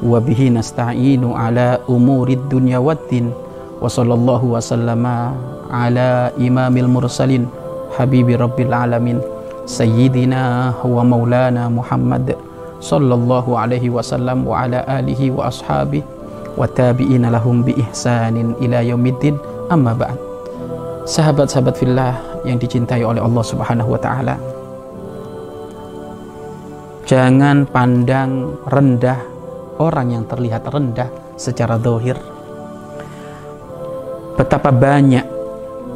Wa bihi nasta'inu ala umurid dunya waddin. Wa sallallahu wa sallama ala imamil mursalin. Habibi rabbil alamin. Sayyidina wa maulana Muhammad sallallahu alaihi wasallam wa ala alihi wa ashabihi wa tabi'ina lahum bi ihsanin ila yaumiddin amma ba'd sahabat-sahabat fillah yang dicintai oleh Allah Subhanahu wa taala jangan pandang rendah orang yang terlihat rendah secara dohir betapa banyak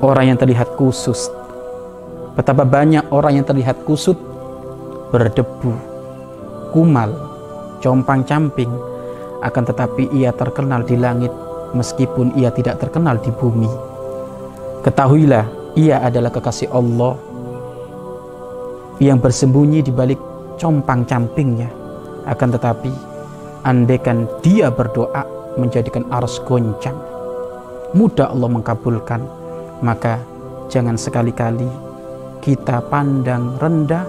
orang yang terlihat khusus betapa banyak orang yang terlihat kusut berdebu kumal, compang-camping, akan tetapi ia terkenal di langit meskipun ia tidak terkenal di bumi. Ketahuilah, ia adalah kekasih Allah yang bersembunyi di balik compang-campingnya. Akan tetapi, andaikan dia berdoa menjadikan arus goncang, mudah Allah mengkabulkan, maka jangan sekali-kali kita pandang rendah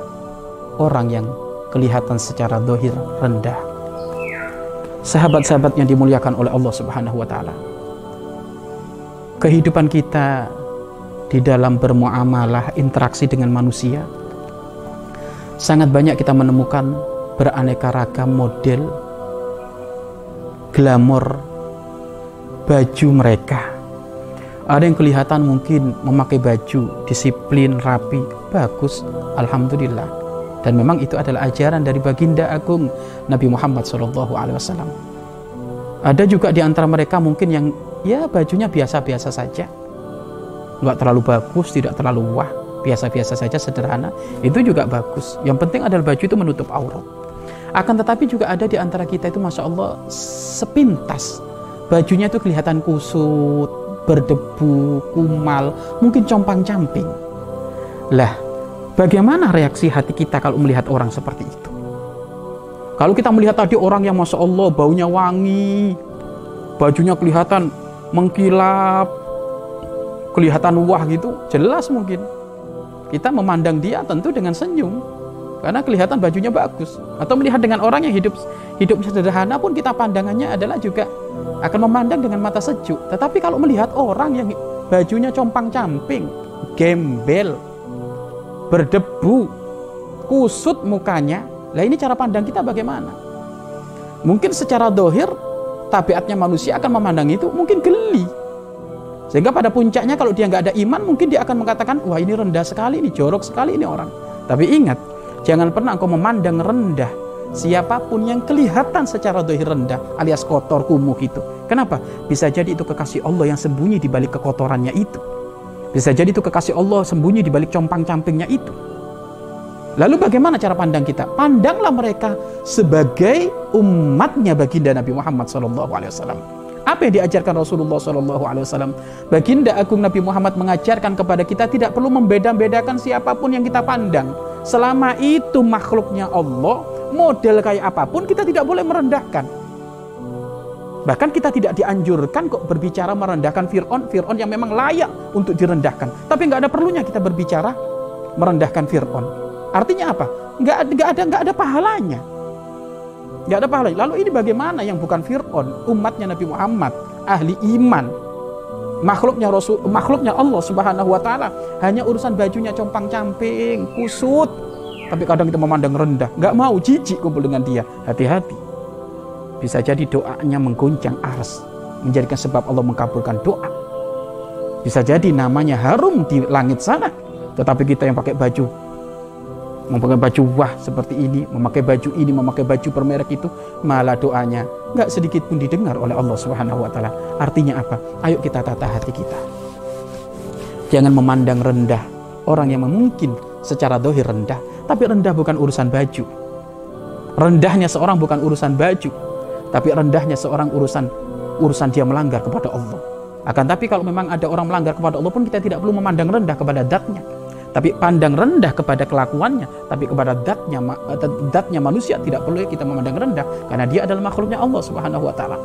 orang yang kelihatan secara dohir rendah. Sahabat-sahabat yang dimuliakan oleh Allah Subhanahu wa taala. Kehidupan kita di dalam bermuamalah interaksi dengan manusia sangat banyak kita menemukan beraneka ragam model glamor baju mereka. Ada yang kelihatan mungkin memakai baju disiplin, rapi, bagus, alhamdulillah dan memang itu adalah ajaran dari baginda agung Nabi Muhammad SAW. Ada juga di antara mereka mungkin yang ya bajunya biasa-biasa saja, nggak terlalu bagus, tidak terlalu wah, biasa-biasa saja, sederhana. Itu juga bagus. Yang penting adalah baju itu menutup aurat. Akan tetapi juga ada di antara kita itu masya Allah sepintas bajunya itu kelihatan kusut, berdebu, kumal, mungkin compang-camping. Lah, Bagaimana reaksi hati kita kalau melihat orang seperti itu? Kalau kita melihat tadi orang yang Masya Allah baunya wangi, bajunya kelihatan mengkilap, kelihatan wah gitu, jelas mungkin. Kita memandang dia tentu dengan senyum, karena kelihatan bajunya bagus. Atau melihat dengan orang yang hidup hidup sederhana pun kita pandangannya adalah juga akan memandang dengan mata sejuk. Tetapi kalau melihat orang yang bajunya compang-camping, gembel, berdebu, kusut mukanya. Lah ini cara pandang kita bagaimana? Mungkin secara dohir, tabiatnya manusia akan memandang itu mungkin geli. Sehingga pada puncaknya kalau dia nggak ada iman, mungkin dia akan mengatakan, wah ini rendah sekali, ini jorok sekali ini orang. Tapi ingat, jangan pernah engkau memandang rendah siapa pun yang kelihatan secara dohir rendah alias kotor kumuh itu. Kenapa? Bisa jadi itu kekasih Allah yang sembunyi di balik kekotorannya itu. Bisa jadi itu kekasih Allah sembunyi di balik compang-campingnya itu. Lalu bagaimana cara pandang kita? Pandanglah mereka sebagai umatnya baginda Nabi Muhammad SAW. Apa yang diajarkan Rasulullah SAW? Baginda Agung Nabi Muhammad mengajarkan kepada kita tidak perlu membeda-bedakan siapa pun yang kita pandang. Selama itu makhluknya Allah, model kayak apa pun kita tidak boleh merendahkan. Bahkan kita tidak dianjurkan kok berbicara merendahkan Fir'aun, Fir'aun yang memang layak untuk direndahkan. Tapi nggak ada perlunya kita berbicara merendahkan Fir'aun. Artinya apa? Nggak, nggak ada nggak ada pahalanya. Nggak ada pahalanya. Lalu ini bagaimana yang bukan Fir'aun, umatnya Nabi Muhammad, ahli iman, makhluknya Rasul, makhluknya Allah Subhanahu Wa Taala, hanya urusan bajunya compang-camping, kusut, tapi kadang kita memandang rendah, nggak mau jijik kumpul dengan dia. Hati-hati. Bisa jadi doanya mengguncang ars, menjadikan sebab Allah mengkabulkan doa. Bisa jadi namanya harum di langit sana, tetapi kita yang pakai baju memakai baju wah seperti ini, memakai baju ini, memakai baju bermerek itu, malah doanya nggak sedikit pun didengar oleh Allah Subhanahu wa taala. Artinya apa? Ayo kita tata hati kita. Jangan memandang rendah orang yang mungkin secara dohir rendah, tapi rendah bukan urusan baju. Rendahnya seorang bukan urusan baju, tapi rendahnya seorang urusan urusan dia melanggar kepada Allah. Akan tapi kalau memang ada orang melanggar kepada Allah pun kita tidak perlu memandang rendah kepada datnya. Tapi pandang rendah kepada kelakuannya, tapi kepada datnya, datnya manusia tidak perlu kita memandang rendah karena dia adalah makhluknya Allah Subhanahu wa taala.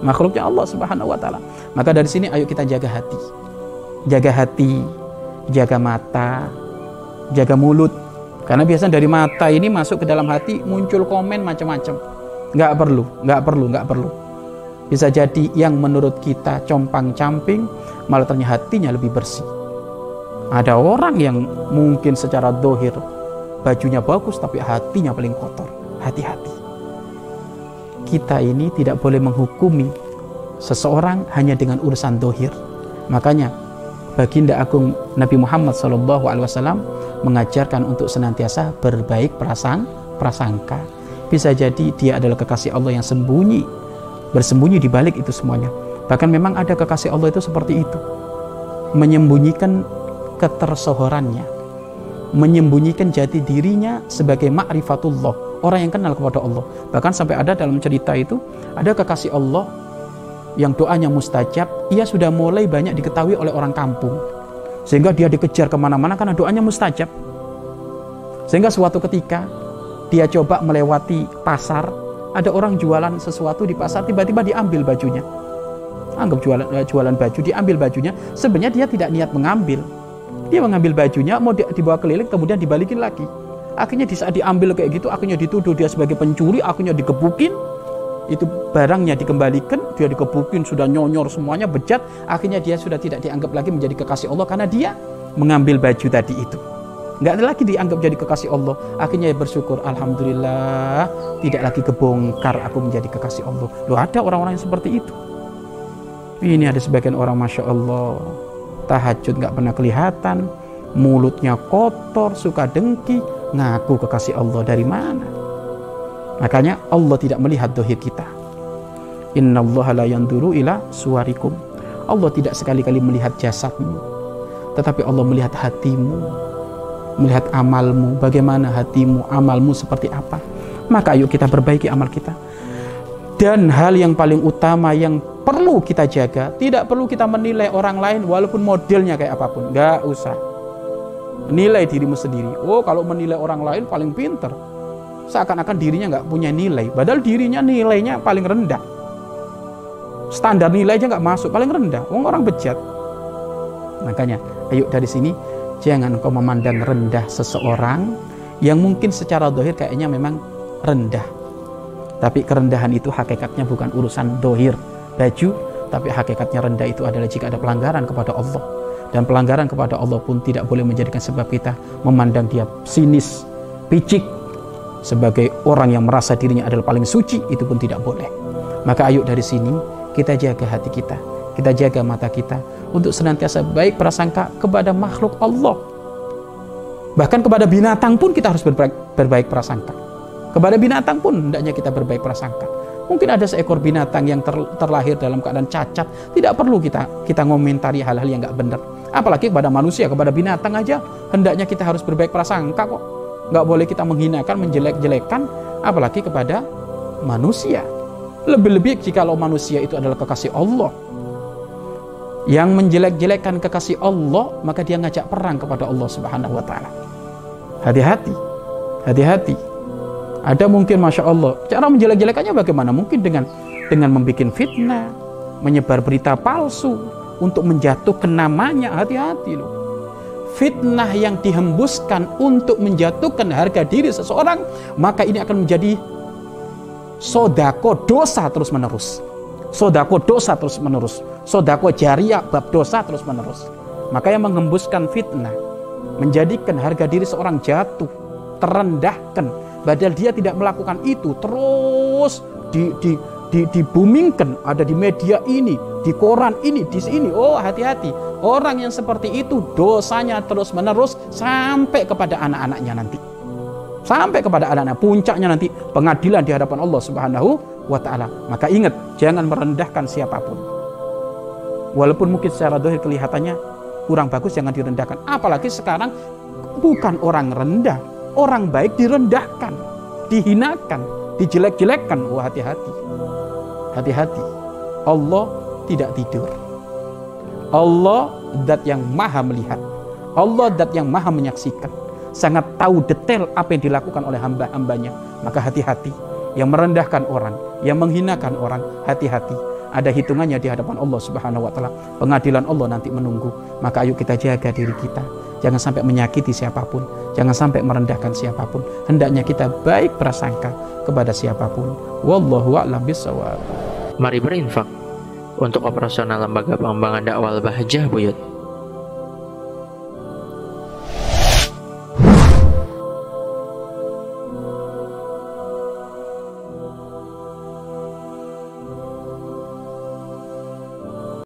Makhluknya Allah Subhanahu wa taala. Maka dari sini ayo kita jaga hati. Jaga hati, jaga mata, jaga mulut. Karena biasanya dari mata ini masuk ke dalam hati muncul komen macam-macam. Nggak perlu, nggak perlu, nggak perlu. Bisa jadi yang menurut kita compang-camping, malah ternyata hatinya lebih bersih. Ada orang yang mungkin secara dohir bajunya bagus tapi hatinya paling kotor. Hati-hati. Kita ini tidak boleh menghukumi seseorang hanya dengan urusan dohir. Makanya baginda agung Nabi Muhammad SAW mengajarkan untuk senantiasa berbaik prasang, prasangka. Bisa jadi dia adalah kekasih Allah yang sembunyi bersembunyi di balik itu semuanya. Bahkan memang ada kekasih Allah itu seperti itu. Menyembunyikan ketersohorannya. Menyembunyikan jati dirinya sebagai ma'rifatullah. Orang yang kenal kepada Allah. Bahkan sampai ada dalam cerita itu, ada kekasih Allah yang doanya mustajab, ia sudah mulai banyak diketahui oleh orang kampung. Sehingga dia dikejar ke mana-mana karena doanya mustajab. Sehingga suatu ketika dia coba melewati pasar ada orang jualan sesuatu di pasar tiba-tiba diambil bajunya anggap jualan eh, jualan baju diambil bajunya sebenarnya dia tidak niat mengambil dia mengambil bajunya mau dibawa keliling kemudian dibalikin lagi. Akhirnya di saat diambil kayak gitu akhirnya dituduh dia sebagai pencuri akhirnya dikebukin itu barangnya dikembalikan dia dikebukin sudah nyonyor semuanya bejat. Akhirnya dia sudah tidak dianggap lagi menjadi kekasih Allah karena dia mengambil baju tadi itu. Nggak ada lagi dianggap jadi kekasih Allah. Akhirnya bersyukur Alhamdulillah tidak lagi kebongkar aku menjadi kekasih Allah. Lo ada orang-orang yang seperti itu. Ini ada sebagian orang Masya Allah tahajud nggak pernah kelihatan. Mulutnya kotor suka dengki. Ngaku kekasih Allah dari mana? Makanya Allah tidak melihat dohir kita. Inna Allah la yanduru ila suarikum Allah tidak sekali-kali melihat jasadmu. Tetapi Allah melihat hatimu. Melihat amalmu, bagaimana hatimu, amalmu seperti apa. Maka ayo kita perbaiki amal kita. Dan hal yang paling utama yang perlu kita jaga, tidak perlu kita menilai orang lain walaupun modelnya kayak apa pun. Gak usah. Nilai dirimu sendiri. Oh, kalau menilai orang lain paling pinter. Seakan-akan dirinya nggak punya nilai. Padahal dirinya nilainya paling rendah. Standar nilai aja nggak masuk, paling rendah. Wong orang bejat. Makanya, ayo dari sini Jangan kau memandang rendah seseorang yang mungkin secara dohir kayaknya memang rendah. Tapi kerendahan itu hakikatnya bukan urusan dohir baju, tapi hakikatnya rendah itu adalah jika ada pelanggaran kepada Allah. Dan pelanggaran kepada Allah pun tidak boleh menjadikan sebab kita memandang dia sinis, picik, sebagai orang yang merasa dirinya adalah paling suci, itu pun tidak boleh. Maka ayo dari sini kita jaga hati kita, kita jaga mata kita, untuk senantiasa baik prasangka kepada makhluk Allah. Bahkan kepada binatang pun kita harus berbaik, berbaik prasangka. Kepada binatang pun hendaknya kita berbaik prasangka. Mungkin ada seekor binatang yang ter, terlahir dalam keadaan cacat, tidak perlu kita kita ngomentari hal-hal yang nggak benar. Apalagi kepada manusia, kepada binatang aja hendaknya kita harus berbaik prasangka kok. Nggak boleh kita menghinakan, menjelek-jelekan, apalagi kepada manusia. Lebih-lebih jika manusia itu adalah kekasih Allah, yang menjelek-jelekkan kekasih Allah maka dia ngajak perang kepada Allah Subhanahu wa taala. Hati-hati. Hati-hati. Ada mungkin Masya Allah Cara menjelek-jelekannya bagaimana? Mungkin dengan dengan membuat fitnah Menyebar berita palsu Untuk menjatuhkan namanya Hati-hati loh Fitnah yang dihembuskan Untuk menjatuhkan harga diri seseorang Maka ini akan menjadi Sodako dosa terus menerus Sodako dosa terus menerus. Sodako jariah bab dosa terus menerus. Maka yang menghembuskan fitnah, menjadikan harga diri seorang jatuh, terendahkan, padahal dia tidak melakukan itu, terus di, di, di, dibumingkan, ada di media ini, di koran ini, di sini. Oh hati-hati, orang yang seperti itu dosanya terus menerus sampai kepada anak-anaknya nanti. Sampai kepada anak-anak puncaknya nanti pengadilan di hadapan Allah Subhanahu wa taala. Maka ingat, jangan merendahkan siapa pun. Walaupun mungkin secara dohir kelihatannya kurang bagus jangan direndahkan. Apalagi sekarang bukan orang rendah, orang baik direndahkan, dihinakan, dijelek-jelekkan. Wah hati-hati. Hati-hati. Allah tidak tidur. Allah dat yang maha melihat. Allah dat yang maha menyaksikan. Sangat tahu detail apa yang dilakukan oleh hamba-hambanya. Maka hati-hati. Yang merendahkan orang, yang menghinakan orang, hati-hati. Ada hitungannya di hadapan Allah Subhanahu wa taala. Pengadilan Allah nanti menunggu. Maka ayo kita jaga diri kita. Jangan sampai menyakiti siapa pun, jangan sampai merendahkan siapa pun. Hendaknya kita baik prasangka kepada siapa pun. Wallahu a'lam bishawab. Mari berinfak untuk operasional lembaga pengembangan dakwah Bahjah Buyut.